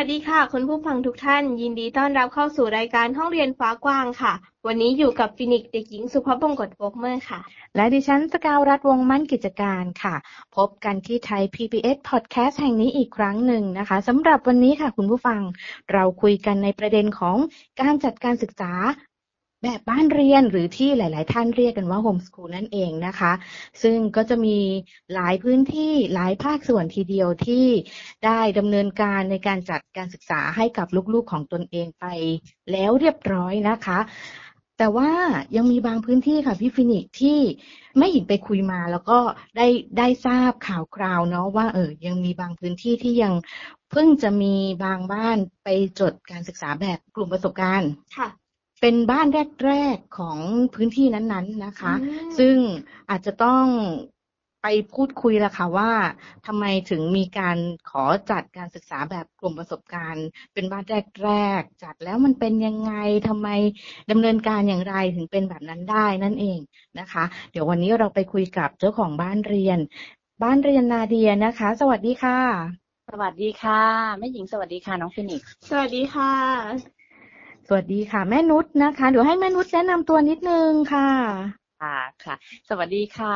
วัสดีค่ะ คุณผู้ฟังทุกท่าน ยินดีต้อนรับเข้าสู่รายการห้องเรียนฟ้ากว้างค่ะ วันนี้อยู่กับฟินิกซ์เด็กหญิงสุภาพบงกตโบกเมอร์ค่ะ และดิฉันสกาวรัฐวงมั่นกิจการค่ะ พบกันที่ไทย PBS Podcast แห่งนี้อีกครั้งหนึ่งนะคะสำหรับวันนี้ค่ะคุณผู้ฟังเราคุยกันในประเด็นของการจัดการศึกษา แบบบ้านเรียนหรือที่หลาย ๆ ท่านเรียกกันว่าโฮมสคูลนั่นเองนะคะ ซึ่งก็จะมีหลายพื้นที่หลายภาคส่วนทีเดียวที่ได้ดำเนินการในการจัดการศึกษาให้กับลูก ๆ ของตนเองไปแล้วเรียบร้อยนะคะ แต่ว่ายังมีบางพื้นที่ค่ะพี่ฟินิกที่ไม่หญิงไปคุยมาแล้วก็ได้ได้ทราบข่าวคราวเนาะว่าเออยังมีบางพื้นที่ที่ยังเพิ่งจะมีบางบ้านไปจดการศึกษาแบบกลุ่มประสบการณ์ค่ะ เป็นบ้านแรก ๆ ของพื้นที่นั้น ๆ นะคะอืมซึ่งอาจจะต้องไปพูดคุยละค่ะว่าทำไมถึงมีการขอจัดการศึกษาแบบกลุ่มประสบการณ์ เป็นบ้านแรก ๆ จัดแล้วมันเป็นยังไงทำไมดำเนินการอย่างไรถึงเป็นแบบนั้นได้นั่นเองนะคะ เดี๋ยววันนี้เราไปคุยกับเจ้าของบ้านเรียน บ้านเรียนนาเดียนะคะ สวัสดีค่ะ สวัสดีค่ะแม่หญิงสวัสดีค่ะน้องฟินิกซ์สวัสดีค่ะ สวัสดีค่ะ แม่นุชนะคะ เดี๋ยวให้แม่นุชแนะนำตัวนิดนึงค่ะค่ะค่ะ สวัสดีค่ะ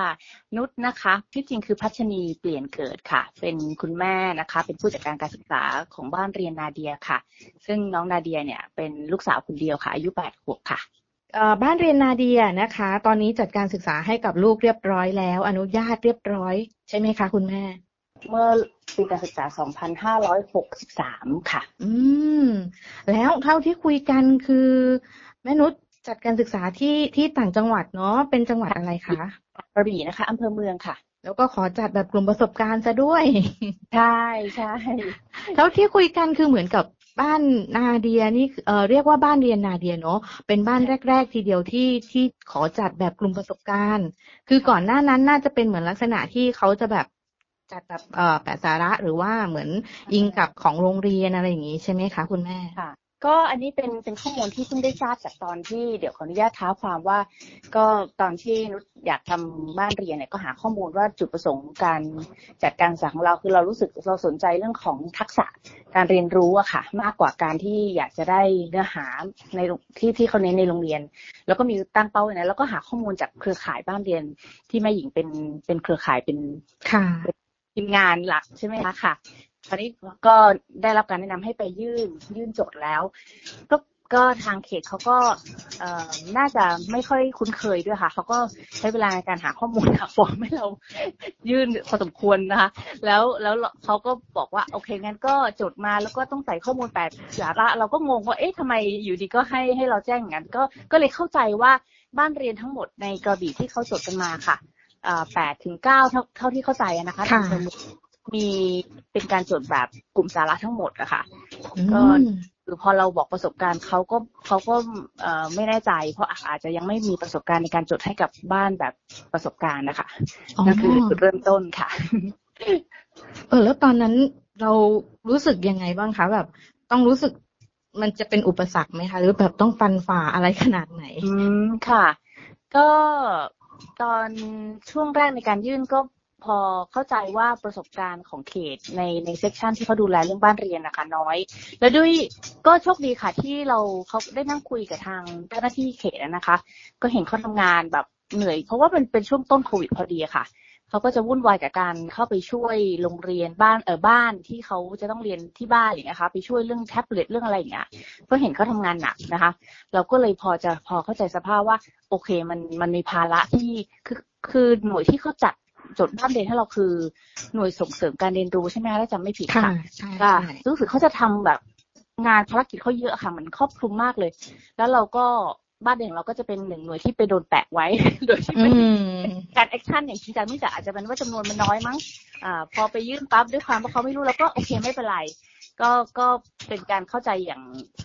นุชนะคะที่จริงคือพัชนีเปลี่ยนเกิดค่ะ เป็นคุณแม่นะคะ เป็นผู้จัดการการศึกษาของบ้านเรียนนาเดียค่ะ ซึ่งน้องนาเดียเนี่ยเป็นลูกสาวคนเดียวค่ะ อายุแปดขวบค่ะเอ่อบ้านเรียนนาเดียนะคะ ตอนนี้จัดการศึกษาให้กับลูกเรียบร้อยแล้ว อนุญาตเรียบร้อย ใช่ไหมคะ คุณแม่ เมื่อปีการศึกษา 2563 ค่ะ อืม แล้วเท่าที่คุยกันคือแม่นุชจัดการศึกษาที่ที่ต่างจังหวัดเนาะเป็นจังหวัดอะไรคะกระบี่นะคะอำเภอเมืองค่ะ แล้วก็ขอจัดแบบกลุ่มประสบการณ์ซะด้วย ใช่ใช่เท่าที่คุยกันคือเหมือนกับบ้านนาเดียนี่เอ่อเรียกว่าบ้านเรียนนาเดียเนาะเป็นบ้านแรก ๆ ทีเดียวที่ที่ขอจัดแบบกลุ่มประสบการณ์ คือก่อนหน้านั้นน่าจะเป็นเหมือนลักษณะที่เขาจะแบบ จัดแบบเอ่อแปะสาระหรือว่าเหมือนอิงกับของโรงเรียนอะไรอย่างนี้ใช่ไหมคะคุณแม่ค่ะ ก็อันนี้เป็นเป็นข้อมูลที่เพิ่งได้ทราบจากตอนที่เดี๋ยวขออนุญาตเท้าความว่า ก็ตอนที่นุชอยากทำบ้านเรียนเนี่ยก็หาข้อมูลว่าจุดประสงค์การจัดการศึกษาของเราคือเรารู้สึกเราสนใจเรื่องของทักษะการเรียนรู้อะค่ะ มากกว่าการที่อยากจะได้เนื้อหาในโรงที่ที่เขาเน้นในโรงเรียน แล้วก็มีตั้งเป้าไว้นะแล้วก็หาข้อมูลจากเครือข่ายบ้านเรียนที่แม่หญิงเป็นเป็นเครือข่ายเป็นค่ะ ทีมงานหลักใช่ไหมคะค่ะตอนนี้ก็ได้รับการแนะนำให้ไปยื่นยื่นโจทย์แล้ว ก็ก็ทางเขตเขาก็น่าจะไม่ค่อยคุ้นเคยด้วยค่ะเขาก็ใช้เวลาในการหาข้อมูลหาฟอร์มให้เรายื่นพอสมควรนะคะ แล้วแล้วเขาก็บอกว่าโอเคงั้นก็จดมาแล้วก็ต้องใส่ข้อมูลแปดสาระเราก็งงว่าเอ๊ะทำไมอยู่ดีก็ให้ให้เราแจ้งงั้นก็ก็เลยเข้าใจว่าบ้านเรียนทั้งหมดในกระบี่ที่เขาจดกันมาค่ะ แปดถึงเก้าเท่าเท่าที่เข้าใจนะคะค่ะทางมีเป็นการจดแบบกลุ่มสาระทั้งหมดอะค่ะก็อืมคือพอเราบอกประสบการณ์เขาก็เขาก็เอ่อไม่แน่ใจ เพราะอาจจะยังไม่มีประสบการณ์ในการจดให้กับบ้านแบบประสบการณ์นะคะอ๋อนั่นคือจุดเริ่มต้นค่ะ เออแล้วตอนนั้นเรารู้สึกยังไงบ้างคะแบบต้องรู้สึกมันจะเป็นอุปสรรคไหมคะ หรือแบบต้องฟันฝ่าอะไรขนาดไหน อืมค่ะ ก็ ตอนช่วงแรกในการยื่นก็พอเข้าใจว่าประสบการณ์ของเขตในใน section ที่เขาดูแลเรื่องบ้านเรียนนะคะน้อย แล้วด้วยก็โชคดีค่ะที่เราเขาได้นั่งคุยกับทางเจ้าหน้าที่เขตนะคะ ก็เห็นเขาทำงานแบบเหนื่อย เพราะว่ามันเป็นช่วงต้นโควิดพอดีค่ะ เขาก็จะวุ่นวายกับการเข้าไปช่วยโรงเรียนบ้านเออบ้านที่เขาจะต้องเรียนที่บ้านอย่างเงี้ยค่ะไปช่วยเรื่องแท็บเล็ตเรื่องอะไรอย่างเงี้ยก็เห็นเขาทำงานหนักนะคะ เราก็เลยพอจะพอเข้าใจสภาพว่า โอเคมันมันมีภาระที่คือคือหน่วยที่เขาจัดจดบ้านเรียนให้เราคือหน่วยส่งเสริมการเรียนรู้ใช่ไหมคะถ้าจำไม่ผิดค่ะค่ะใช่ค่ะใช่รู้สึกเขาจะทำแบบงานภารกิจเขาเยอะค่ะ มันครอบคลุมมากเลย แล้วเราก็ บ้านเรียนของเราก็จะเป็นหนึ่งหน่วยที่ไปโดนแปะไว้ โดยที่อืไม่ได้มการแอคชั่นอย่างจริงจังไม่จากอาจจะเป็นว่าจำนวนมันน้อยมั้งอ่าพอไปยื่นปั๊บด้วยความว่าเขาไม่รู้แล้วก็โอเคไม่เป็นไรก็ก็เป็นการเข้าใจอย่าง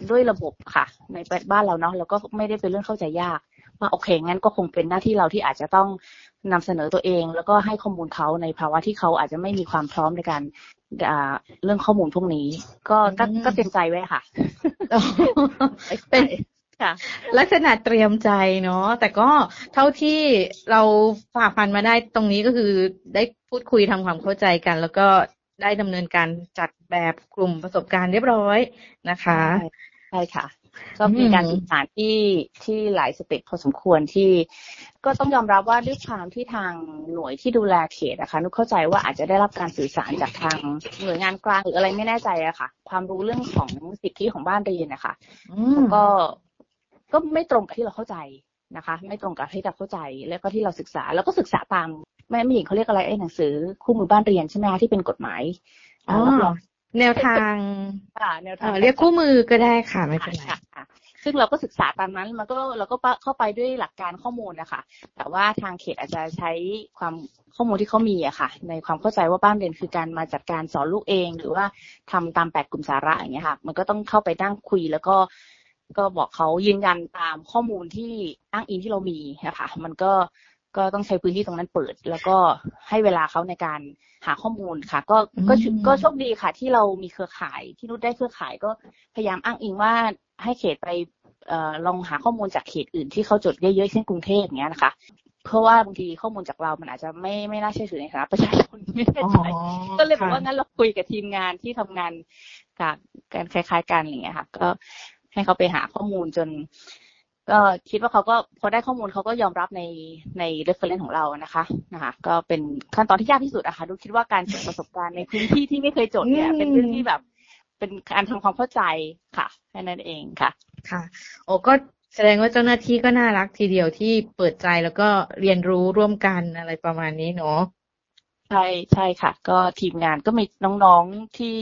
ด้วยระบบค่ะ ในบ้านเราเนาะแล้วก็ไม่ได้เป็นเรื่องเข้าใจยากว่าโอเคงั้นก็คงเป็นหน้าที่เราที่อาจจะต้องนำเสนอตัวเอง แล้วก็ให้ข้อมูลเขาในภาวะที่เขาอาจจะไม่มีความพร้อมในการเรื่องข้อมูลพวกนี้ ก็ก็เตรียมใจไว้ค่ะ เป็น ค่ะ ลักษณะเตรียมใจเนาะแต่ก็เท่าที่เราฝ่าฟันมาได้ตรงนี้ก็คือได้พูดคุยทำความเข้าใจกัน แล้วก็ได้ดำเนินการจัดแบบกลุ่มประสบการณ์เรียบร้อยนะคะใช่ค่ะ ก็มีการสื่อสารที่ที่หลายสเต็ปพอสมควรที่ก็ต้องยอมรับว่าด้วยความที่ทางหน่วยที่ดูแลเขตนะคะนุกเข้าใจว่าอาจจะได้รับการสื่อสารจากทางหน่วยงานกลางหรืออะไรไม่แน่ใจอะค่ะ ความรู้เรื่องของสิทธิของบ้านเรียนนะคะก็ ก็ไม่ตรงกับที่เราเข้าใจนะคะ ไม่ตรงกับที่เราเข้าใจ แล้วก็ที่เราศึกษาแล้วก็ศึกษาตามแม่ไม่หญิงเขาเรียกอะไรไอ้หนังสือคู่มือบ้านเรียนใช่ไหมคะที่เป็นกฎหมายอ๋อแนวทางค่ะแนวทางเรียกคู่มือก็ได้ค่ะไม่เป็นไรค่ะซึ่งเราก็ศึกษาตามนั้นมันก็เราก็เข้าไปด้วยหลักการข้อมูลนะคะแต่ว่าทางเขตอาจจะใช้ความข้อมูลที่เขามีอะค่ะ ในความเข้าใจว่าบ้านเรียนคือการมาจัดการสอนลูกเอง หรือว่าทำตามแปดกลุ่มสาระอย่างเงี้ยค่ะ มันก็ต้องเข้าไปนั่งคุยแล้วก็ ก็บอกเขายืนยันตามข้อมูลที่อ้างอิงที่เรามีนะคะมันก็ก็ต้องใช้พื้นที่ตรงนั้นเปิด แล้วก็ให้เวลาเขาในการหาข้อมูลค่ะ ก็ก็ก็โชคดีค่ะ ที่เรามีเครือข่ายที่นุชได้เครือข่ายก็พยายามอ้างอิงว่าให้เขตไปอลองหาข้อมูลจากเขตอื่นที่เขาจดเยอะๆเช่นกรุงเทพอย่างเงี้ยนะคะ เพราะว่าบางทีข้อมูลจากเรา มันอาจจะไม่ไม่น่าเชื่อถือในฐานะประชาชนไม่แน่ใจก็เลยบอกว่างั้นเราคุยกับทีมงานที่ทำงานกับการคล้ายๆกันอย่างเงี้ยค่ะ ก็ ให้เขาไปหาข้อมูลจน ก็คิดว่าเขาก็พอได้ข้อมูลเขาก็ยอมรับในใน reference ของเรานะคะนะคะ ก็เป็นขั้นตอนที่ยากที่สุดอะค่ะดูคิดว่าการจดประสบการณ์ในพื้นที่ที่ไม่เคยจดเนี่ยเป็นเรื่องที่แบบเป็นการทำความเข้าใจค่ะแค่นั้นเองค่ะ ค่ะ โอ้ก็แสดงว่าเจ้าหน้าที่ก็น่ารักทีเดียวที่เปิดใจแล้วก็เรียนรู้ร่วมกันอะไรประมาณนี้เนาะใช่ใช่ค่ะ ก็ทีมงานก็มีน้องๆที่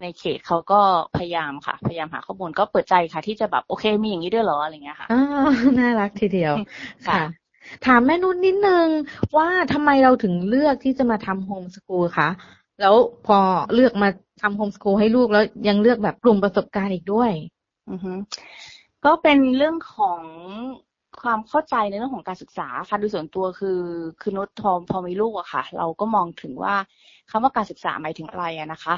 ในเขตเขาก็พยายามค่ะ พยายามหาข้อมูลก็เปิดใจค่ะ ที่จะแบบโอเคมีอย่างนี้ด้วยเหรออะไรเงี้ยค่ะอ่าน่ารักทีเดียวค่ะ ถามแม่นุ่นนิดนึงว่าทำไมเราถึงเลือกที่จะมาทำโฮมสกูลคะแล้วพอเลือกมาทำโฮมสกูลให้ลูกแล้วยังเลือกแบบกลุ่มประสบการณ์อีกด้วย อือฮึก็เป็นเรื่องของความเข้าใจในเรื่องของการศึกษาค่ะโดยส่วนตัวคือคือนุชทอมพอมีลูกอะค่ะ เราก็มองถึงว่าคำว่าการศึกษาหมายถึงอะไรอะนะคะ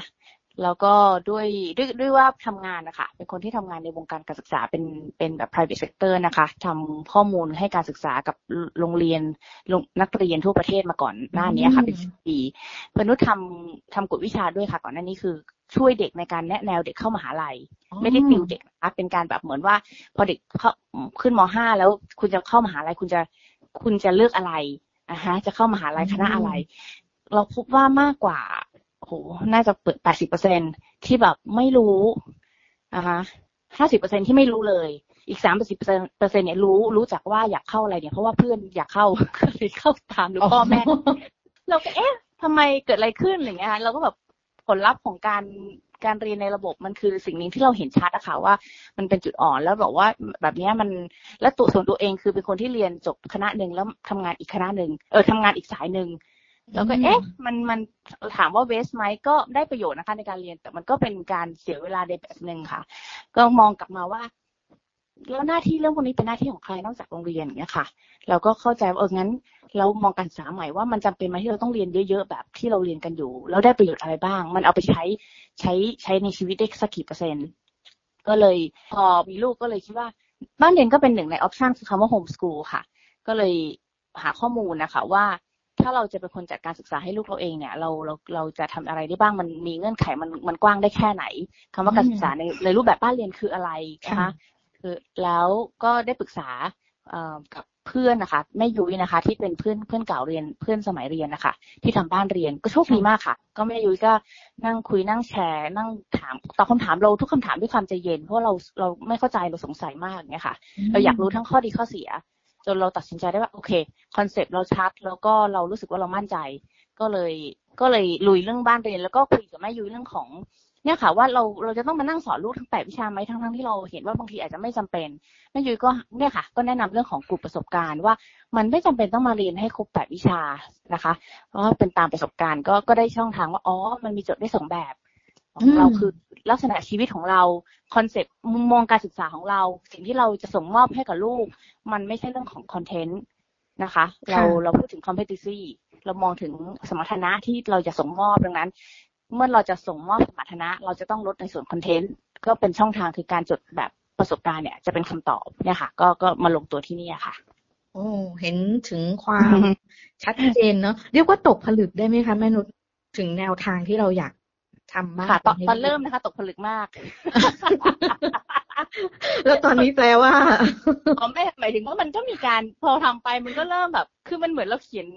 แล้วก็ด้วยด้วยด้วยว่าทำงานนะคะเป็นคนที่ทำงานในวงการการศึกษาเป็นเป็นแบบ private sector นะคะทำข้อมูลให้การศึกษากับโรงเรียนนักเรียนทั่วประเทศมาก่อนหน้านี้ค่ะ เป็นปีเพื่อนุทำทำกฎวิชาด้วยค่ะ ก่อนหน้านี้คือช่วยเด็กในการแนะแนวเด็กเข้ามหาลัย ไม่ได้ติวเด็กนะคะเป็นการแบบเหมือนว่า พอเด็กเข้าขึ้นมห้าแล้วคุณจะเข้ามหาลัยคุณจะคุณจะเลือกอะไรอะฮะ จะเข้ามหาลัยคณะอะไร เราพบว่ามากกว่า โหน่าจะเปิดแปดสิบเปอร์เซ็นที่แบบไม่รู้นะคะห้าสิบเปอร์เซ็นที่ไม่รู้เลย อีกสามสิบเปอร์เซ็นเปอร์เซ็นเนี่ยรู้รู้จักว่าอยากเข้าอะไรเนี่ยเพราะว่าเพื่อนอยากเข้าก็เลยเข้าตามหรือพ่อแม่เราก็เอ๊ะทำไมเกิดอะไรขึ้นอะไรเงี้ยเราก็แบบผลลัพธ์ของการการเรียนในระบบมันคือสิ่งนี้ที่เราเห็นชัดอะค่ะว่า มันเป็นจุดอ่อนแล้วบอกว่าแบบนี้มันและตัวส่วนตัวเองคือเป็นคนที่เรียนจบคณะหนึ่งแล้วทำงานอีกคณะหนึ่งเออทำงานอีกสายหนึ่ง แล้วก็เอ๊ะมันมันถามว่าเวสไหมก็ได้ประโยชน์นะคะในการเรียน แต่มันก็เป็นการเสียเวลาในแบบหนึ่งค่ะ ก็มองกลับมาว่าแล้วหน้าที่เรื่องพวกนี้เป็นหน้าที่ของใครนอกจากโรงเรียนอย่างเงี้ยค่ะ เราก็เข้าใจว่าเอองั้น เรามองการศึกษาใหม่ว่ามันจำเป็นไหมที่เราต้องเรียนเยอะๆแบบที่เราเรียนกันอยู่ แล้วได้ประโยชน์อะไรบ้าง มันเอาไปใช้ใช้ใช้ในชีวิตได้สักกี่เปอร์เซ็นต์ ก็เลยพอมีลูกก็เลยคิดว่า บ้านเรียนก็เป็นหนึ่งในออปชันคือคำว่าโฮมสกูลค่ะ ก็เลยหาข้อมูลนะคะว่า ถ้าเราจะเป็นคนจัดการศึกษาให้ลูกเราเองเนี่ย เราเราเราจะทำอะไรได้บ้างมันมีเงื่อนไขมันมันกว้างได้แค่ไหนคำว่าการศึกษาในในรูปแบบบ้านเรียนคืออะไรนะคะคือแล้วก็ได้ปรึกษากับเพื่อนนะคะแม่ยุ้ยนะคะ ที่เป็นเพื่อนเพื่อนเก่าเรียนเพื่อนสมัยเรียนนะคะที่ทำบ้านเรียนก็โชคดีมากค่ะ ก็แม่ยุ้ยก็นั่งคุยนั่งแชร์ นั่งถามตอบคำถามเราทุกคำถามด้วยความใจเย็นเพราะเราเราไม่เข้าใจเราสงสัยมากเนี่ยค่ะ เราอยากรู้ทั้งข้อดีข้อเสีย จนเราตัดสินใจได้ว่าโอเค concept เราชัด แล้วก็เรารู้สึกว่าเรามั่นใจ ก็เลย ก็เลยลุยเรื่องบ้านเรียน แล้วก็คุยกับแม่ยุ้ยเรื่องของ เนี่ยค่ะว่าเราเราจะต้องมานั่งสอนลูกทั้งแปดวิชาไหมทั้งทั้งที่เราเห็นว่าบางทีอาจจะไม่จำเป็นแม่ยุ้ยก็เนี่ยค่ะ ก็แนะนำเรื่องของกลุ่มประสบการณ์ว่ามันไม่จำเป็นต้องมาเรียนให้ครบแปดวิชานะคะ เพราะว่าเป็นตามประสบการณ์ก็ก็ได้ช่องทางว่าอ๋อมันมีจดได้สองแบบ ของเราคือลักษณะชีวิตของเราคอนเซปต์มุมมองการศึกษาของเรา สิ่งที่เราจะส่งมอบให้กับลูก มันไม่ใช่เรื่องของคอนเทนต์นะคะ เราเราพูดถึง competency เรามองถึงสมรรถนะที่เราจะส่งมอบดังนั้น เมื่อเราจะส่งมอบสมรรถนะ เราจะต้องลดในส่วนคอนเทนต์ก็เป็นช่องทางคือการจดแบบประสบการณ์เนี่ยจะเป็นคำตอบเนี่ยค่ะ ก็ก็มาลงตัวที่นี่ค่ะโอ้เห็นถึงความชัดเจนเนาะเรียกว่าตกผลึกได้ไหมคะแม่นุชถึงแนวทางที่เราอยาก ทำมากค่ะตอนตอนเริ่มนะคะ ตกผลึกมาก แล้วตอนนี้แปลว่าอ๋อไม่หมายถึงว่ามันก็มีการพอทำไปมันก็เริ่มแบบ คือมันเหมือนเราเขียน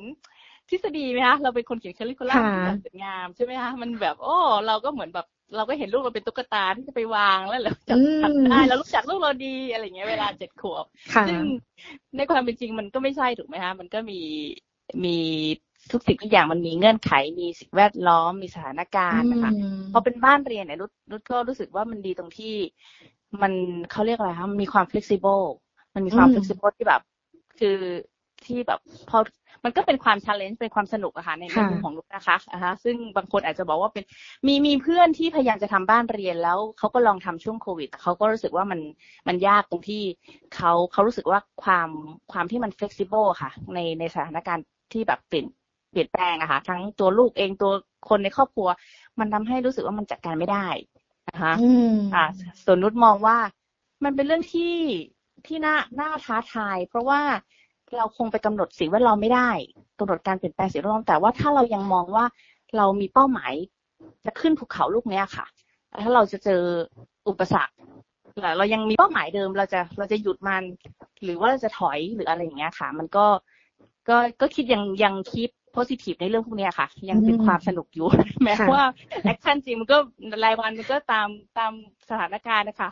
ทฤษฎีไหมคะเราเป็นคนเขียนคลิคูลัมที่แบบสวยงามใช่ไหมคะมันแบบ โอ้ เราก็เหมือนแบบ เราก็เห็นลูกเราเป็นตุ๊กตาที่จะไปวางแล้วเราจับได้แล้วรู้จักลูกเราดีอะไรเงี้ยเวลาเจ็ดขวบซึ่งในความเป็นจริงมันก็ไม่ใช่ถูกไหมคะมันก็มีมี ทุกสิ่งทุกอย่างมันมีเงื่อนไขมีสิ่งแวดล้อมมีสถานการณ์นะคะพอเป็นบ้านเรียนเนี่ยนุชนุชก็รู้สึกว่ามันดีตรงที่ มันเขาเรียกอะไรคะมีความ flexible มันมีความ flexible ที่แบบ คือที่แบบพอมันก็เป็นความ challenge เป็นความสนุกอะค่ะในมุมของนุชนะคะนะคะซึ่งบางคนอาจจะบอกว่าเป็นมีมีเพื่อนที่พยายามจะทำบ้านเรียนแล้วเขาก็ลองทำช่วงโควิดเขาก็รู้สึกว่ามันมันยากตรงที่เขาเขารู้สึกว่าความความที่มัน flexible ค่ะ ในในสถานการณ์ที่แบบเปลี่ยน เปลี่ยนแปลงอะค่ะทั้งตัวลูกเองตัวคนในครอบครัว มันทำให้รู้สึกว่ามันจัดการไม่ได้นะคะอ่าส่วนนุชมองว่า มันเป็นเรื่องที่ที่น่าน่าท้าทาย เพราะว่าเราคงไปกำหนดสิ่งแวดล้อมไม่ได้กำหนดการเปลี่ยนแปลงสิ่งแวดล้อมแต่ว่าถ้าเรายังมองว่าเรามีเป้าหมายจะขึ้นภูเขาลูกเนี้ยค่ะถ้าเราจะเจออุปสรรคเรายังมีเป้าหมายเดิมเราจะเราจะหยุดมัน หรือว่าเราจะถอยหรืออะไรอย่างเงี้ยค่ะ มันก็ก็ก็คิดยังยังคิด โพสิทีฟในเรื่องพวกนี้ค่ะ ยังเป็นความสนุกอยู่ แม้ว่าแอคชั่นจริงมันก็รายวันมันก็ตามตามสถานการณ์นะคะ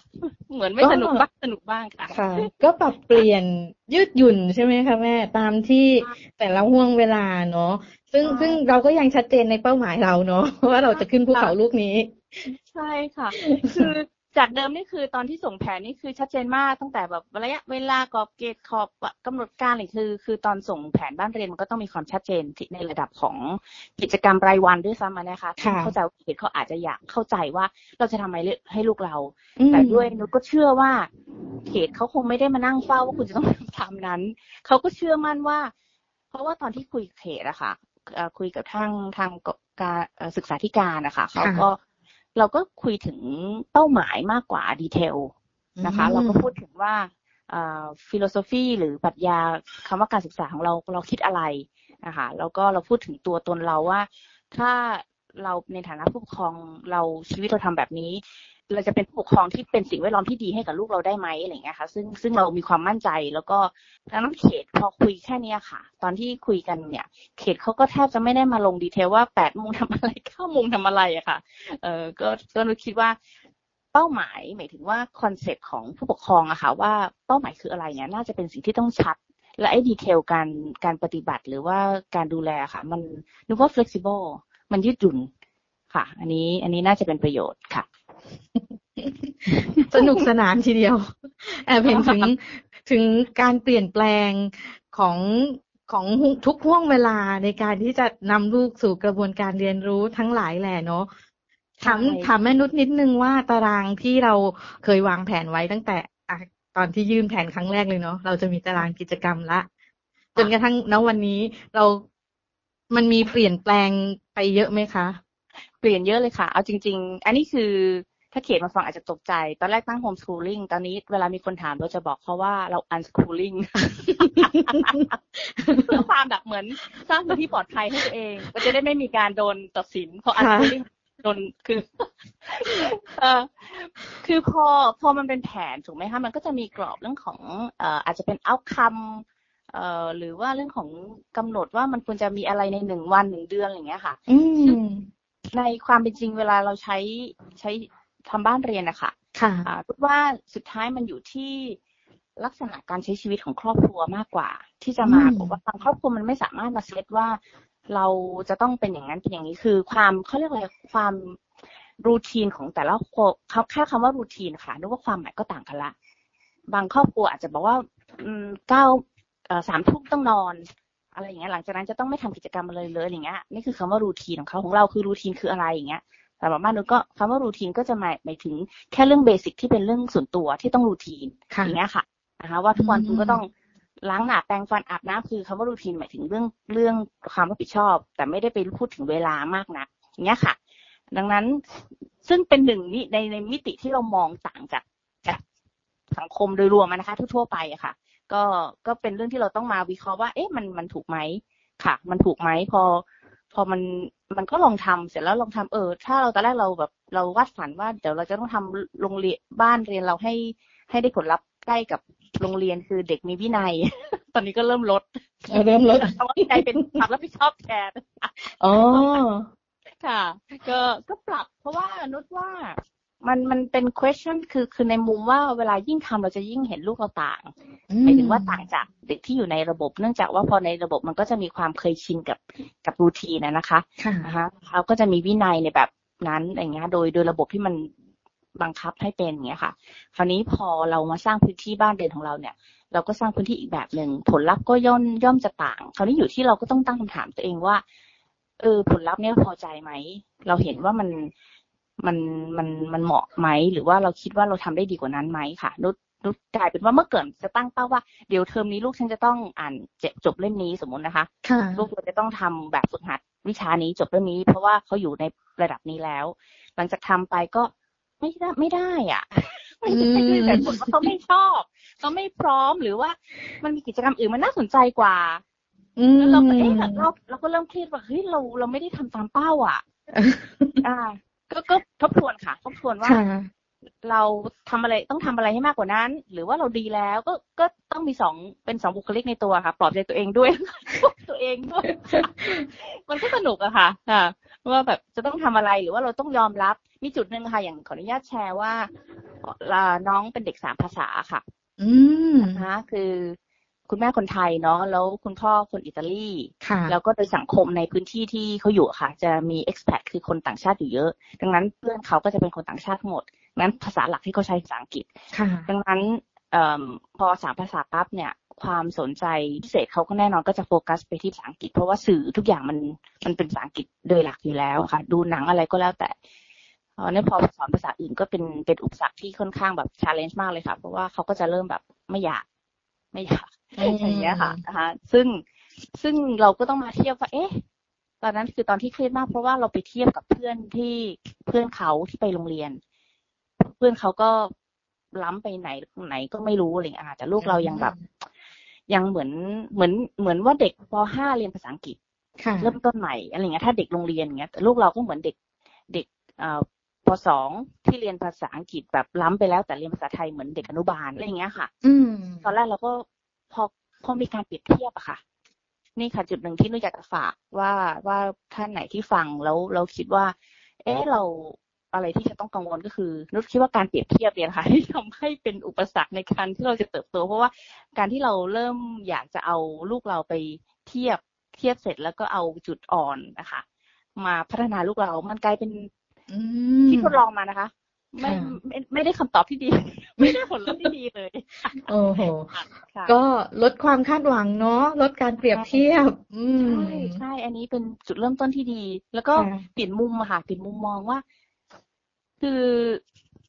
เหมือนไม่สนุกบ้างสนุกบ้างค่ะค่ะ ก็ปรับเปลี่ยนยืดหยุ่นใช่ไหมคะแม่ตามที่แต่ละห่วงเวลาเนาะซึ่งซึ่งเราก็ยังชัดเจนในเป้าหมายเราเนาะว่าเราจะขึ้นภูเขาลูกนี้ ใช่ค่ะ คือ จากเดิมนี่คือตอนที่ส่งแผนนี่คือชัดเจนมากตั้งแต่แบบระยะเวลากรอบเกณฑ์ขอบกำหนดการอะไรคือ คือตอนส่งแผนบ้านเรียนมันก็ต้องมีความชัดเจนในระดับของกิจกรรมรายวันด้วยซ้ำนะคะเข้าใจเขตเขาอาจจะอยากเข้าใจว่าเราจะทำอะไรให้ลูกเรา แต่ด้วยนุชก็เชื่อว่าเขตเขาคงไม่ได้มานั่งเฝ้าว่าคุณจะต้องทำนั้นเขาก็เชื่อมั่นว่า เพราะว่าตอนที่คุยเขตอะค่ะคุยกับทางทางการศึกษาธิการนะคะเขาก็ เราก็คุยถึงเป้าหมายมากกว่าดีเทลนะคะ เราก็พูดถึงว่า philosophy หรือปรัชญาคำว่าการศึกษาของเราเราคิดอะไรนะคะแล้วก็เราพูดถึงตัวตนเราว่า ถ้าเราในฐานะผู้ปกครองเราชีวิตเราทำแบบนี้ เราจะเป็นผู้ปกครองที่เป็นสิ่งแวดล้อมที่ดีให้กับลูกเราได้ไหมอะไรเงี้ยค่ะ ซึ่งซึ่งเรามีความมั่นใจแล้วก็ดังนั้นเขตพอคุยแค่นี้ค่ะ ตอนที่คุยกันเนี่ย เขตเขาก็แทบจะไม่ได้มาลง detail ว่าแปดโมงทำอะไรเก้าโมงทำอะไรอะค่ะ เออก็ก็นึกคิดว่าเป้าหมายหมายถึงว่า concept ของผู้ปกครองอะค่ะ ว่าเป้าหมายคืออะไรเนี่ยน่าจะเป็นสิ่งที่ต้องชัด และไอ้ detail การการปฏิบัติหรือว่าการดูแลค่ะ มันนึกว่า flexible มันยืดหยุ่นค่ะ อันนี้อันนี้น่าจะเป็นประโยชน์ค่ะ สนุกสนานทีเดียว แอบเห็นถึงถึงการเปลี่ยนแปลงของของทุกห้วงเวลาในการที่จะนำลูกสู่กระบวนการเรียนรู้ทั้งหลายแหละเนาะถามถามแม่นุชนิดนึงว่าตารางที่เราเคยวางแผนไว้ตั้งแต่ตอนที่ยื่นแผนครั้งแรกเลยเนาะเราจะมีตารางกิจกรรมละ จนกระทั่งณวันนี้เรามันมีเปลี่ยนแปลงไปเยอะไหมคะ เปลี่ยนเยอะเลยค่ะ เอาจริง ๆ อันนี้คือถ้าเขตมาฟังอาจจะตกใจ ตอนแรกตั้งโฮมสคูลิ่งตอนนี้เวลามีคนถามเราจะบอกเขาว่าเราอันสคูลิ่งเพื่อความแบบเหมือนสร้างพื้นที่ปลอดภัยให้ตัวเอง ก็จะได้ไม่มีการโดนตัดสินเพราะอันสคูลิ่งโดนคือเออคือพอพอมันเป็นแผนถูกไหมคะมันก็จะมีกรอบเรื่องของเอ่ออาจจะเป็นเอาคัมเอ่อหรือว่าเรื่องของกำหนดว่ามันควรจะมีอะไรในหนึ่งวันหนึ่งเดือนอะไรอย่างเงี้ยค่ะ อื ในความเป็นจริงเวลาเราใช้ใช้ทำบ้านเรียนนะคะค่ะพูดว่าสุดท้ายมันอยู่ที่ลักษณะการใช้ชีวิตของครอบครัวมากกว่า ที่จะมาบอกว่าบางครอบครัวมันไม่สามารถมาเซตว่าเราจะต้องเป็นอย่างนั้นเป็นอย่างนี้คือความเขาเรียกอะไรความรูทีนของแต่ละคนเขาแค่คำว่ารูทีนค่ะนึกว่าความหมายก็ต่างกันละ บางครอบครัวอาจจะบอกว่าเก้าสามทุ่มต้องนอน อะไรอย่างเงี้ยหลังจากนั้นจะต้องไม่ทำกิจกรรมอะไรเลยอย่างเงี้ยนี่คือคำว่ารูทีนของเขาของเราคือรูทีนคืออะไรอย่างเงี้ยสำหรับบ้านนุชก็คำว่ารูทีนก็จะหมายหมายถึงแค่เรื่องเบสิกที่เป็นเรื่องส่วนตัวที่ต้องรูทีนค่ะอย่างเงี้ยค่ะนะคะว่าทุกวันอืมคุณก็ต้องล้างหน้าแปรงฟันอาบน้ำคือคำว่ารูทีนหมายถึงเรื่องเรื่องความรับผิดชอบ แต่ไม่ได้ไปพูดถึงเวลามากนักอย่างเงี้ยค่ะ ดังนั้นซึ่งเป็นหนึ่งมิในในมิติที่เรามองต่างจากจากสังคมโดยรวมอะนะคะทั่วๆไปอะค่ะ ก็ก็เป็นเรื่องที่เราต้องมาวิเคราะห์ว่า เอ๊ะมันมันถูกไหมค่ะ มันถูกไหมพอ พอมันมันก็ลองทำเสร็จแล้วลองทำเออ ถ้าเราตอนแรกเราแบบเราวาดฝันว่าเดี๋ยวเราจะต้องทำโรงเรียนบ้านเรียนเราให้ให้ได้ผลลัพธ์ใกล้กับโรงเรียนคือเด็กมีวินัย ตอนนี้ก็เริ่มลดเอาเริ่มลดคำว่าวินัยเป็นความรับผิดชอบแทนอ๋อค่ะ ก็ก็ปรับ เพราะว่านุชว่ามันมันเป็น question คือคือในมุมว่าเวลายิ่งทำเราจะยิ่งเห็นลูกเราต่าง หมายถึงว่าต่างจากเด็กที่อยู่ในระบบ เนื่องจากว่าพอในระบบมันก็จะมีความเคยชินกับกับรูทีนนะนะคะค่ะนะคะเขาก็จะมีวินัยในแบบนั้นอย่างเงี้ยโดยโดยระบบที่มันบังคับให้เป็นอย่างเงี้ยค่ะ คราวนี้พอเรามาสร้างพื้นที่บ้านเรียนของเราเนี่ย เราก็สร้างพื้นที่อีกแบบหนึ่งผลลัพธ์ก็ย่อมย่อมจะต่าง คราวนี้อยู่ที่เราก็ต้องตั้งคำถามตัวเองว่า เออ ผลลัพธ์เนี่ยพอใจไหมเราเห็นว่ามันมันมันมันเหมาะไหมหรือว่าเราคิดว่าเราทำได้ดีกว่านั้นไหมค่ะนุชนุช กลายเป็นว่าเมื่อเกิดจะตั้งเป้าว่าเดี๋ยวเทอมนี้ลูกฉันจะต้องอ่านเจ็บจบเล่มนี้สมมตินะคะค่ะลูกเราจะต้องทำแบบฝึกหัดวิชานี้จบเรื่องนี้ เพราะว่าเขาอยู่ในระดับนี้แล้ว หลังจากทำไปก็ไม่ได้ไม่ได้อะไม่ได้อืมแต่ผลว่าเขาไม่ชอบเขาไม่พร้อมหรือว่ามันมีกิจกรรมอื่นมันน่าสนใจกว่าอืมแล้วเราก็เอ๊ะเราเราก็เริ่มเครียดว่าเฮ้ยเราเราไม่ได้ทำตามเป้าอะ อ่า ก็ก็ทบทวนค่ะ ทบทวนว่าค่ะ เราทำอะไรต้องทำอะไรให้มากกว่านั้น หรือว่าเราดีแล้วก็ก็ต้องมีสองเป็นสองบุคลิกในตัวค่ะ ปลอบใจตัวเองด้วย ตัวเองด้วยมันก็สนุกอะค่ะค่ะว่าแบบจะต้องทำอะไรหรือว่าเราต้องยอมรับ มีจุดหนึ่งค่ะ อย่างขออนุญาตแชร์ว่าเอ่อน้องเป็นเด็กสามภาษาค่ะ อืมนะคะคือ คุณแม่คนไทยเนาะแล้วคุณพ่อคนอิตาลีค่ะแล้วก็โดยสังคมในพื้นที่ที่เขาอยู่อะค่ะ จะมี expat คือคนต่างชาติอยู่เยอะ ดังนั้นเพื่อนเขาก็จะเป็นคนต่างชาติทั้งหมดนั้นภาษาหลักที่เขาใช้ภาษาอังกฤษค่ะดังนั้นเอมพอสามภาษาปั๊บเนี่ยความสนใจพิเศษเขาก็แน่นอนก็จะโฟกัสไปที่ภาษาอังกฤษ เพราะว่าสื่อทุกอย่างมันมันเป็นภาษาอังกฤษโดยหลักอยู่แล้วค่ะ ดูหนังอะไรก็แล้วแต่เออในพอสอนภาษาอื่นก็เป็นเป็นอุปสรรคที่ค่อนข้างแบบ challenge มากเลยค่ะ เพราะว่าเขาก็จะเริ่มแบบไม่อยาก ไม่อยาก อืมอย่างเงี้ยค่ะนะคะซึ่งซึ่งเราก็ต้องมาเทียบว่า เอ๊ะ ตอนนั้นคือตอนที่เครียดมาก เพราะว่าเราไปเทียบกับเพื่อนที่เพื่อนเขาที่ไปโรงเรียน เพื่อนเขาก็ล้ำไปไหนไหนก็ไม่รู้อะไรอย่างเงี้ยค่ะแต่ลูกเรายังแบบ ยังเหมือนเหมือนเหมือนว่าเด็กป .5 เรียนภาษาอังกฤษค่ะเริ่มต้นใหม่อะไรเงี้ยถ้าเด็กโรงเรียนอย่างเงี้ยแต่ลูกเราก็เหมือนเด็กเด็กเอ่อปสองที่เรียนภาษาอังกฤษแบบล้ำไปแล้วแต่เรียนภาษาไทยเหมือนเด็กอนุบาลอะไรอย่างเงี้ยค่ะ อืมตอนแรกเราก็ พอพอมีการเปรียบเทียบอะค่ะ นี่ค่ะจุดหนึ่งที่นุ้ยอยากจะฝากว่าว่าท่านไหนที่ฟังแล้วเราคิดว่า เอ๊ะเราอะไรที่จะต้องกังวลก็คือนุชคิดว่าการเปรียบเทียบเนี่ยค่ะที่ทำให้เป็นอุปสรรคในการที่เราจะเติบโต เพราะว่าการที่เราเริ่มอยากจะเอาลูกเราไปเทียบเทียบเสร็จแล้วก็เอาจุดอ่อนนะคะ มาพัฒนาลูกเรา มันกลายเป็นอืมที่ทดลองมานะคะ ไม่ค่ะไม่ไม่ได้คำตอบที่ดี ไม่ได้ผลลัพธ์ที่ดีเลย โอ้โหค่ะก็ลดความคาดหวังเนาะลดการเปรียบเทียบ อืมใช่ใช่อันนี้เป็นจุดเริ่มต้นที่ดี แล้วก็ค่ะเปลี่ยนมุมอะค่ะเปลี่ยนมุมมองว่า คือ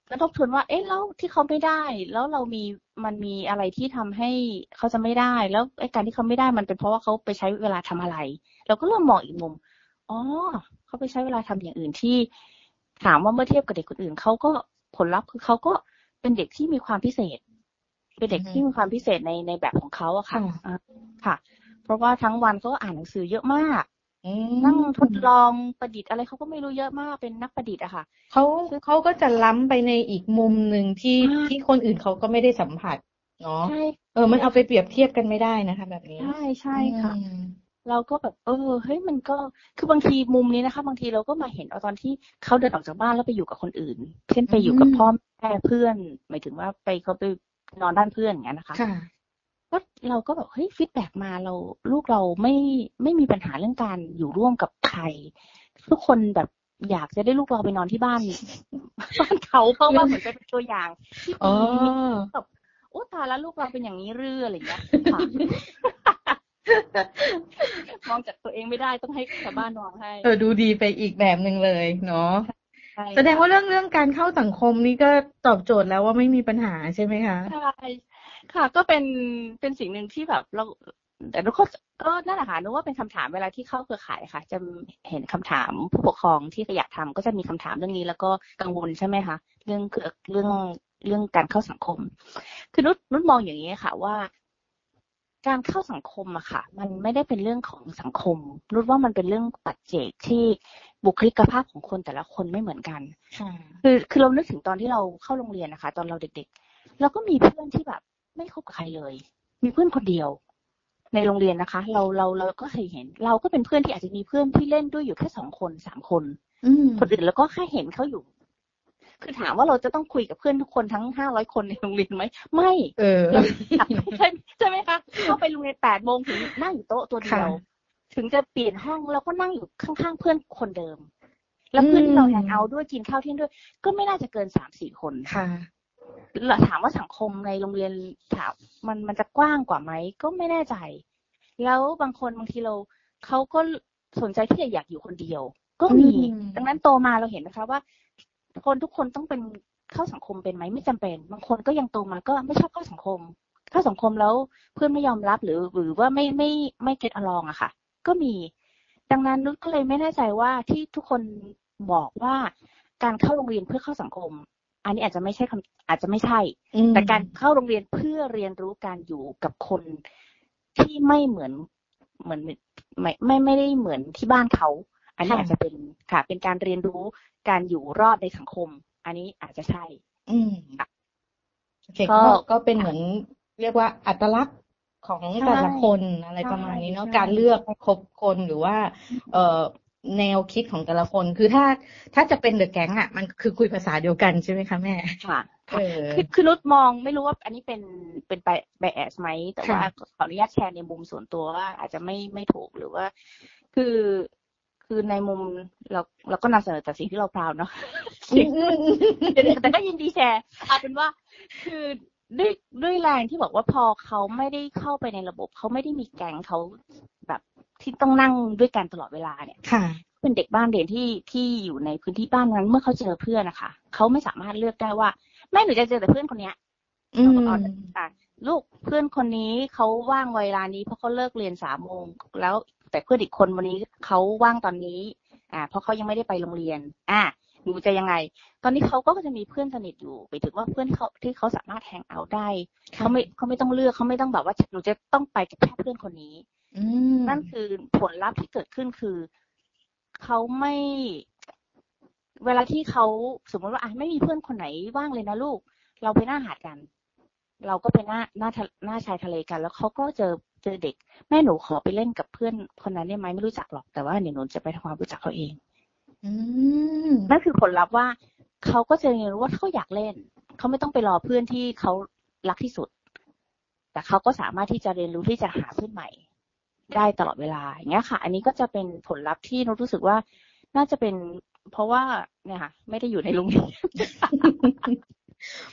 แล้วทบทวนว่า เอ๊ะแล้วที่เขาไม่ได้ แล้วเรามีมันมีอะไรที่ทำให้เขาจะไม่ได้ แล้วไอ้การที่เขาไม่ได้มันเป็นเพราะว่าเขาไปใช้เวลาทำอะไร เราก็เริ่มมองอีกมุมอ๋อเขาไปใช้เวลาทำอย่างอื่นที่ ถามว่าเมื่อเทียบกับเด็กคนอื่นเขาก็ผลลัพธ์คือเขาก็เป็นเด็กที่มีความพิเศษ เป็นเด็กที่มีความพิเศษในในแบบของเขาอะค่ะค่ะอ่าค่ะเพราะว่าทั้งวันเขาก็อ่านหนังสือเยอะมากอืมนั่งทดลองประดิษฐ์อะไรเขาก็ไม่รู้เยอะมากเป็นนักประดิษฐ์อะค่ะเขาเขาก็จะล้ำไปในอีกมุมหนึ่งที่อ่าที่คนอื่นเขาก็ไม่ได้สัมผัสเนาะใช่เออ มันเอาไปเปรียบเทียบกันไม่ได้นะคะ แบบนี้ใช่ใช่ค่ะอืม เราก็แบบเออเฮ้ยมันก็คือบางทีมุมนี้นะคะ บางทีเราก็มาเห็นเอาตอนที่เขาเดินออกจากบ้านแล้วไปอยู่กับคนอื่น เช่นไปอยู่กับอืมพ่อแม่เพื่อน หมายถึงว่าไปเขาไปนอนบ้านเพื่อนอย่างเงี้ยนะคะค่ะก็เราก็แบบเฮ้ยฟีดแบ็กมาเราลูกเราไม่ไม่มีปัญหาเรื่องการอยู่ร่วมกับใคร ทุกคนแบบอยากจะได้ลูกเราไปนอนที่บ้านบ้านเขาเพราะว่าเหมือนจะเป็นตัวอย่างที่อ๋อดีแบบโอ้ตายแล้วลูกเราเป็นอย่างนี้เรืออะไรอย่างเงี้ยค่ะ มองจากตัวเองไม่ได้ต้องให้ชาวบ้านมองให้ เออดูดีไปอีกแบบหนึ่งเลยเนาะช่แสดงว่าเรื่องเรื่องการเข้าสังคมนี่ก็ตอบโจทย์แล้วว่าไม่มีปัญหาใช่ไหมคะใช่ค่ะ ก็เป็นเป็นสิ่งหนึ่งที่แบบเราแต่นุกก็ก็นั่นแหละค่ะนุกว่าเป็นคำถามเวลาที่เข้าเครือข่ายค่ะ จะเห็นคำถามผู้ปกครองที่อยากทำก็จะมีคำถามเรื่องนี้ แล้วก็กังวลใช่ไหมคะเรื่องเกี่ยวเรื่องเรื่องการเข้าสังคม คือนุชนุชมองอย่างนี้ค่ะ ว่า การเข้าสังคมอะค่ะ มันไม่ได้เป็นเรื่องของสังคมนุชว่ามันเป็นเรื่องปัจเจกที่บุคลิกภาพของคนแต่ละคนไม่เหมือนกันคือคือเรานึกถึงตอนที่เราเข้าโรงเรียนนะคะ ตอนเราเด็กๆเราก็มีเพื่อนที่แบบ ไม่คบกับใครเลย มีเพื่อนคนเดียว ในโรงเรียนนะคะ เราเราเราก็เคยเห็น เราก็เป็นเพื่อนที่อาจจะมีเพื่อนที่เล่นด้วยอยู่แค่สองคนสามคนอืมคนอื่นแล้วก็แค่เห็นเขาอยู่ คือถามว่าเราจะต้องคุยกับเพื่อนทุกคนทั้งห้าร้อยคนในโรงเรียนไหมไม่เออเราใช่ใช่ไหมคะเข้าไปโรงเรียนแปดโมงถึงนั่งอยู่โต๊ะตัวเดียวค่ะถึงจะเปลี่ยนห้องเราก็นั่งอยู่ข้างๆเพื่อนคนเดิม แล้วเพื่อนที่เราแฮงเอาท์ด้วยกินข้าวเที่ยงด้วย ก็ไม่น่าจะเกินสามสี่คนค่ะแล้วถามว่าสังคมในโรงเรียนถามมันมันจะกว้างกว่าไหมก็ไม่แน่ใจ แล้วบางคนบางทีเราเขาก็สนใจที่จะอยากอยู่คนเดียว ก็มีอืมดังนั้นโตมาเราเห็นนะคะว่า คนทุกคนต้องเป็นเข้าสังคมเป็นไหมไม่จำเป็น บางคนก็ยังโตมาก็ไม่ชอบเข้าสังคม เข้าสังคมแล้วเพื่อนไม่ยอมรับหรือหรือว่าไม่ไม่ไม่เก็ตอลองอะค่ะ ก็มี ดังนั้นนุชก็เลยไม่แน่ใจว่าที่ทุกคนบอกว่าการเข้าโรงเรียนเพื่อเข้าสังคม อันนี้อาจจะไม่ใช่คำอาจจะไม่ใช่อืมแต่การเข้าโรงเรียนเพื่อเรียนรู้การอยู่กับคนที่ไม่เหมือนเหมือนไม่ไม่ไม่ได้เหมือนที่บ้านเขา อันนี้ค่ะอาจจะเป็นค่ะ เป็นการเรียนรู้การอยู่รอดในสังคม อันนี้อาจจะใช่ อืมค่ะโอเคก็ก็ก็เป็นเหมือนเรียกว่าอัตลักษณ์ของใช่แต่ละคนอะไรใช่ประมาณนี้เนาะใช่การเลือกคบคนหรือว่า เอ่อแนวคิดของแต่ละคน คือถ้าถ้าจะเป็นเดอะแก๊งอะ มันคือคุยภาษาเดียวกันใช่ไหมคะแม่ ค่ะเออคือคือนุชมองไม่รู้ว่า อันนี้เป็นเป็นไปไบแอสไหมแต่ว่าค่ะขออนุญาตแชร์ในมุมส่วนตัวว่าอาจจะไม่ไม่ถูกหรือว่า คือ คือในมุมเราเราก็นำเสนอแต่สิ่งที่เราพราวเนาะอืมอืมอืมแต่ก็ยินดีแชร์เอาเป็นว่า คือด้วยด้วยแรงที่บอกว่าพอเขาไม่ได้เข้าไปในระบบ เขาไม่ได้มีแก๊งเขาแบบที่ต้องนั่งด้วยกันตลอดเวลาเนี่ยค่ะ เป็นเด็กบ้านเรียนที่ที่อยู่ในพื้นที่บ้านนั้น เมื่อเขาเจอเพื่อนนะคะเขาไม่สามารถเลือกได้ว่าแม่หนูจะเจอแต่เพื่อนคนเนี้ยอืมเอาอะลูกเพื่อนคนนี้เขาว่างเวลานี้เพราะเขาเลิกเรียนสามโมงแล้ว แต่เพื่อนอีกคนวันนี้เขาว่างตอนนี้ อ่า เพราะเขายังไม่ได้ไปโรงเรียน อ่าหนูจะยังไง ตอนนี้เขาก็จะมีเพื่อนสนิทอยู่ไปถึงว่าเพื่อนที่เขาที่เขาสามารถแฮงเอาท์ได้เขาไม่เขาไม่ต้องเลือกเขาไม่ต้องแบบว่าหนูจะต้องไปกับแค่เพื่อนคนนี้ อืมนั่นคือผลลัพธ์ที่เกิดขึ้นคือเขาไม่ เวลาที่เขาสมมติว่าอะไม่มีเพื่อนคนไหนว่างเลยนะลูก เราไปหน้าหาดกัน เราก็ไปหน้าหน้าทะหน้าชายทะเลกัน แล้วเขาก็เจอ เจอเด็ก แม่หนูขอไปเล่นกับเพื่อนคนนั้นได้ไหมไม่รู้จักหรอกแต่ว่าเดี๋ยวหนูจะไปทำความรู้จักเขาเองอืมนั่นคือผลลัพธ์ว่าเขาก็จะเรียนรู้ว่าเขาอยากเล่น เขาไม่ต้องไปรอเพื่อนที่เขารักที่สุด แต่เขาก็สามารถที่จะเรียนรู้ที่จะหาเพื่อนใหม่ ได้ตลอดเวลาอย่างเงี้ยค่ะ อันนี้ก็จะเป็นผลลัพธ์ที่นุชรู้สึกว่า น่าจะเป็น เพราะว่าเนี่ยค่ะไม่ได้อยู่ในโรงเรียน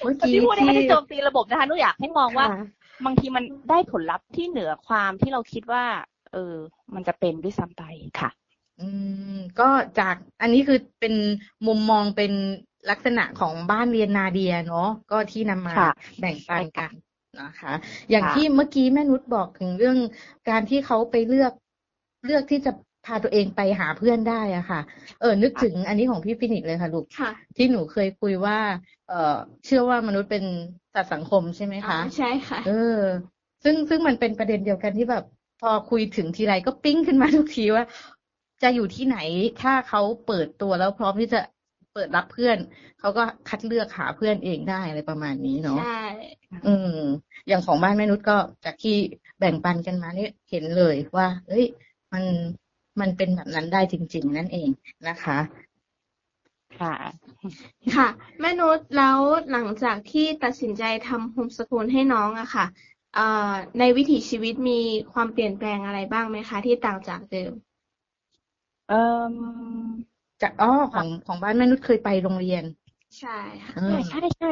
เมื่อตอนกี้ที่พูดเนี่ยไม่ได้ที่โจมตีระบบนะคะนุชอยากให้มองว่าค่ะ บางทีมันได้ผลลัพธ์ที่เหนือความที่เราคิดว่า เออ มันจะเป็นด้วยซ้ำไปค่ะ อืม ก็จากอันนี้คือเป็นมุมมองเป็นลักษณะของบ้านเรียนนาเดียเนาะก็ที่นำมาค่ะแบ่งปันกันนะคะ อย่างค่ะที่เมื่อกี้แม่นุชบอกถึงเรื่องการที่เขาไปเลือกเลือกที่จะพาตัวเองไปหาเพื่อนได้อะค่ะ เออ นึกถึงอันนี้ของพี่ฟินิกซ์เลยค่ะลูกค่ะที่หนูเคยคุยว่า เออเชื่อว่ามนุษย์เป็น สัตว์สังคมใช่ไหมคะใช่ค่ะ เออ ซึ่งซึ่งมันเป็นประเด็นเดียวกันที่แบบ พอคุยถึงทีไรก็ปิ้งขึ้นมาทุกทีว่า จะอยู่ที่ไหนถ้าเขาเปิดตัวแล้วพร้อมที่จะเปิดรับเพื่อนเขาก็คัดเลือกหาเพื่อนเองได้อะไรประมาณนี้เนาะใช่อืม อย่างของบ้านแม่นุชก็จากที่แบ่งปันกันมาเนี่ยเห็นเลยว่า เอ้ย มันมันเป็นแบบนั้นได้จริง ๆ นั่นเองนะคะ ค่ะ ค่ะแม่นุชแล้วหลังจากที่ตัดสินใจทำโฮมสกูลให้น้องอะค่ะเอ่อในวิถีชีวิตมีความเปลี่ยนแปลงอะไรบ้างไหมคะ ที่ต่างจากเดิม เอ่อจากอ๋อของของบ้านแม่นุชเคยไปโรงเรียน ใช่ค่ะเออใช่ใช่ใช่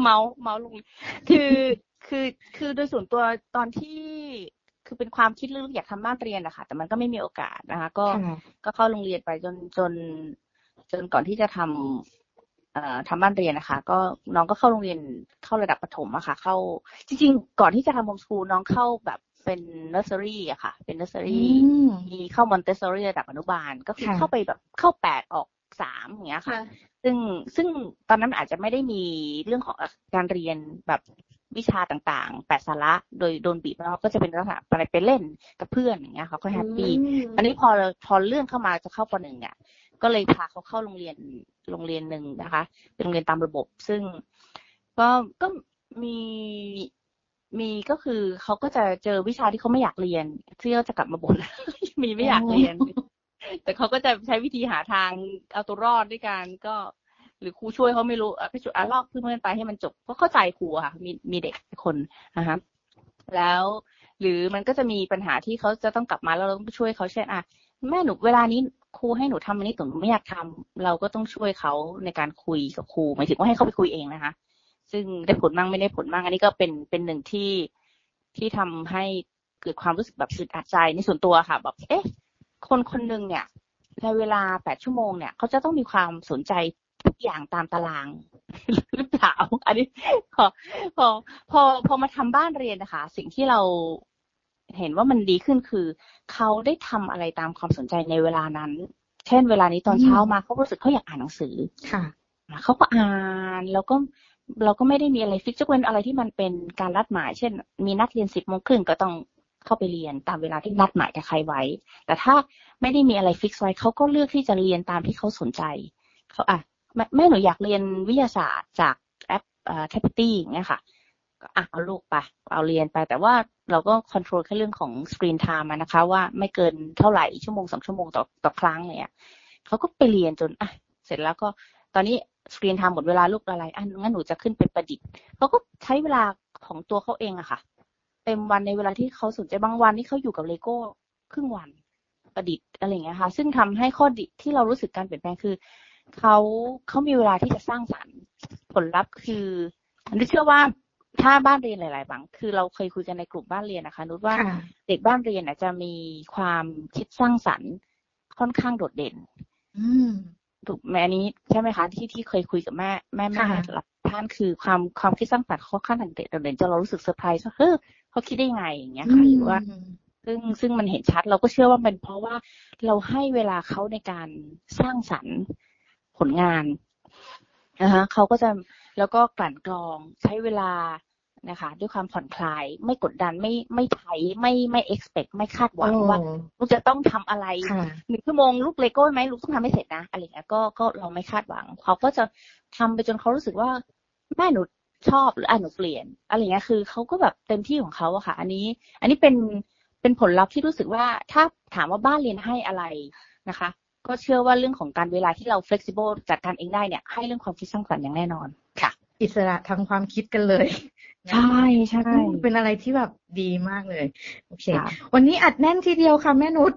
เมาเมาลงคือคือคือโดยส่วนตัวตอนที่คือเป็นความคิดลึกๆอยากทำบ้านเรียนนะคะแต่มันก็ไม่มีโอกาสนะคะ ก็ค่ะก็เข้าโรงเรียนไปจนจน จนก่อนที่จะทำเอ่อทำบ้านเรียนนะคะ ก็น้องก็เข้าโรงเรียนเข้าระดับประถมอะค่ะ เข้าจริง ๆ ก่อนที่จะทำโฮมสคูลน้องเข้าแบบเป็นเนอร์เซอรี่อะค่ะ เป็นเนอร์เซอรี่อืมมีเข้ามอนเตสซอรี่ระดับอนุบาล ก็คือค่ะเข้าไปแบบเข้าแปดออกสามอย่างเงี้ยค่ะค่ะ ซึ่งซึ่งตอนนั้นอาจจะไม่ได้มีเรื่องของการเรียนแบบวิชาต่างๆ แปดสาระ โดยโดนบีบแล้วก็จะเป็นลักษณะอะไรไปเล่นกับเพื่อนอย่างเงี้ยเขาก็ happy อืมอันนี้พอพอเลื่อนเข้ามาจะเข้าปหนึ่งเนี่ย ก็เลยพาเขาเข้าโรงเรียนโรงเรียนหนึ่งนะคะ เป็นโรงเรียนตามระบบ ซึ่งก็ก็มีมีก็คือเขาก็จะเจอวิชาที่เขาไม่อยากเรียนที่เขาจะกลับมาบ่นมีไม่อยากเรียน แต่เขาก็จะใช้วิธีหาทางเอาตัวรอดด้วยการก็ หรือครูช่วยเขาไม่รู้อะไปจุดอะลอกเพื่อนๆไปให้มันจบก็เข้าใจครูค่ะ มีมีเด็กคนนะคะแล้วหรือมันก็จะมีปัญหาที่เขาจะต้องกลับมาแล้วเราต้องช่วยเขาเช่นอะแม่หนูเวลานี้ ครูให้หนูทำอันนี้แต่หนูไม่อยากทำเราก็ต้องช่วยเขาในการคุยกับครูหมายถึงว่าให้เขาไปคุยเองนะคะ ซึ่งได้ผลมั่งไม่ได้ผลมั่งอันนี้ก็เป็นเป็นหนึ่งที่ที่ทำให้เกิดความรู้สึกแบบอึดอัดใจในส่วนตัวค่ะ แบบเอ๊ะ คนคนหนึ่งเนี่ยในเวลาแปดชั่วโมงเนี่ยเขาจะต้องมีความสนใจทุกอย่างตามตารางหรือเปล่าอันนี้พอพอพอพอมาทำบ้านเรียนนะคะ สิ่งที่เรา เห็นว่ามันดีขึ้นคือ เขาได้ทำอะไรตามความสนใจในเวลานั้น เช่น เวลานี้ตอนเช้ามาเขารู้สึกเขาอยากอ่านหนังสือค่ะเขาก็อ่านแล้วก็เราก็ไม่ได้มีอะไร fix จะเว้นอะไรที่มันเป็นการนัดหมาย เช่น มีนัดเรียนสิบโมงครึ่งก็ต้องเข้าไปเรียนตามเวลาที่นัดหมายกับใครไว้ แต่ถ้าไม่ได้มีอะไร fix ไว้เขาก็เลือกที่จะเรียนตามที่เขาสนใจเขาอะแม่แม่หนูอยากเรียนวิทยาศาสตร์จากแอปเอ่อแทปตี้อย่างเงี้ยค่ะก็อะเอาลูกไปเอาเรียนไปแต่ว่า เราก็ control แค่เรื่องของ screen time นะคะ ว่าไม่เกินเท่าไหร่ชั่วโมงสองชั่วโมงต่อต่อครั้งเนี่ยเขาก็ไปเรียนจนอะเสร็จแล้วก็ตอนนี้สกรีนไทม์หมดเวลาลูกอะไรอะงั้นหนูจะขึ้นไปประดิษฐ์เขาก็ใช้เวลาของตัวเขาเองอะค่ะ เต็มวันในเวลาที่เขาสนใจบางวันที่เขาอยู่กับเลโก้ครึ่งวันประดิษฐ์อะไรเงี้ยค่ะ ซึ่งทำให้ข้อดีที่เรารู้สึกการเปลี่ยนแปลงคือเขาเขามีเวลาที่จะสร้างสรรค์ผลลัพธ์คืออันนี้เชื่อว่า ถ้าบ้านเรียนหลาย ๆ บางคือเราเคยคุยกันในกลุ่มบ้านเรียนนะคะนุชว่าค่ะเด็กบ้านเรียนน่ะจะมีความคิดสร้างสรรค์ค่อนข้างโดดเด่น อืมถูกไหมอันนี้ใช่ไหมคะที่ที่เคยคุยกับแม่แม่แม่ค่ะหลายท่านคือความความคิดสร้างสรรค์เขาค่อนข้างเด่นเด่นจนเรารู้สึกเซอร์ไพรส์ว่าเฮ้ยเขาคิดได้ยังไงอย่างเงี้ยค่ะหรือว่าซึ่งซึ่งมันเห็นชัดเราก็เชื่อว่าเป็นเพราะว่าเราให้เวลาเขาในการสร้างสรรค์ผลงานนะคะเขาก็จะ แล้วก็กลั่นกรองใช้เวลานะคะ ด้วยความผ่อนคลายไม่กดดันไม่ไม่ไถไม่ไม่ expect ไม่คาดหวังว่าลูกจะต้องทำอะไรค่ะหนึ่งชั่วโมงลูกเลโก้ไหมลูกต้องทำให้เสร็จนะอะไรเงี้ยก็ก็เราไม่คาดหวัง เขาก็จะทำไปจนเขารู้สึกว่าแม่หนูชอบหรืออะหนูเปลี่ยนอะไรเงี้ยคือเขาก็แบบเต็มที่ของเขาอะค่ะ อันนี้ อันนี้เป็นเป็นผลลัพธ์ที่รู้สึกว่าถ้าถามว่าบ้านเรียนให้อะไรนะคะ ก็เชื่อว่าเรื่องของการเวลาที่เรา flexible จัดการเองได้เนี่ยให้เรื่องความคิดสร้างสรรค์อย่างแน่นอนค่ะ อิสระทางความคิดกันเลยนะใช่ใช่อืมเป็นอะไรที่แบบ ดีมากเลย โอเคค่ะวันนี้อัดแน่นทีเดียวค่ะแม่นุช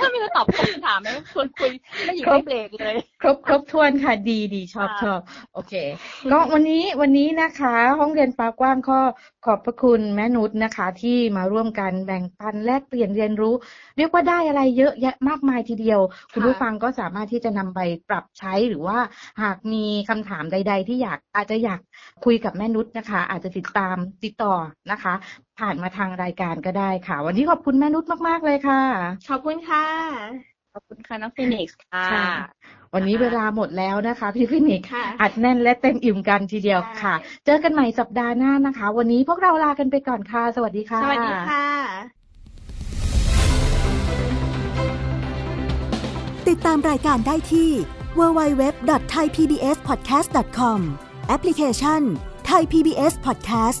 ไม่ได้ตอบคำถามนะชวนคุยไม่หยิบครบไม่เบรกเลย ครบครบถ้วนค่ะดีดีชอบค่ะชอบโอเค ก็วันนี้วันนี้นะคะ ห้องเรียนฟ้ากว้างก็ขอบพระคุณแม่นุชนะคะ ที่มาร่วมกันแบ่งปันแลกเปลี่ยนเรียนรู้ เรียกว่าได้อะไรเยอะแยะมากมายทีเดียว คุณผู้ฟังก็สามารถที่จะนำไปปรับใช้หรือว่าหากมีคำถามใด ๆ ที่อยากอาจจะอยากคุยกับแม่นุชนะคะ อาจจะติดตามติดต่อนะคะผ่านมาทางรายการก็ได้ค่ะ วันนี้ขอบคุณแม่นุชมาก ๆ เลยค่ะ ขอบคุณค่ะ ขอบคุณค่ะน้องฟินิกซ์ค่ะค่ะวันนี้เวลาหมดแล้วนะคะ พี่ฟินิกซ์ค่ะอัดแน่นและเต็มอิ่มกันทีเดียวใช่ค่ะ เจอกันใหม่สัปดาห์หน้านะคะ วันนี้พวกเราลากันไปก่อนค่ะ สวัสดีค่ะ สวัสดีค่ะ ติดตามรายการได้ที่ www.thaipbspodcast.com แอปพลิเคชัน Thai PBS Podcast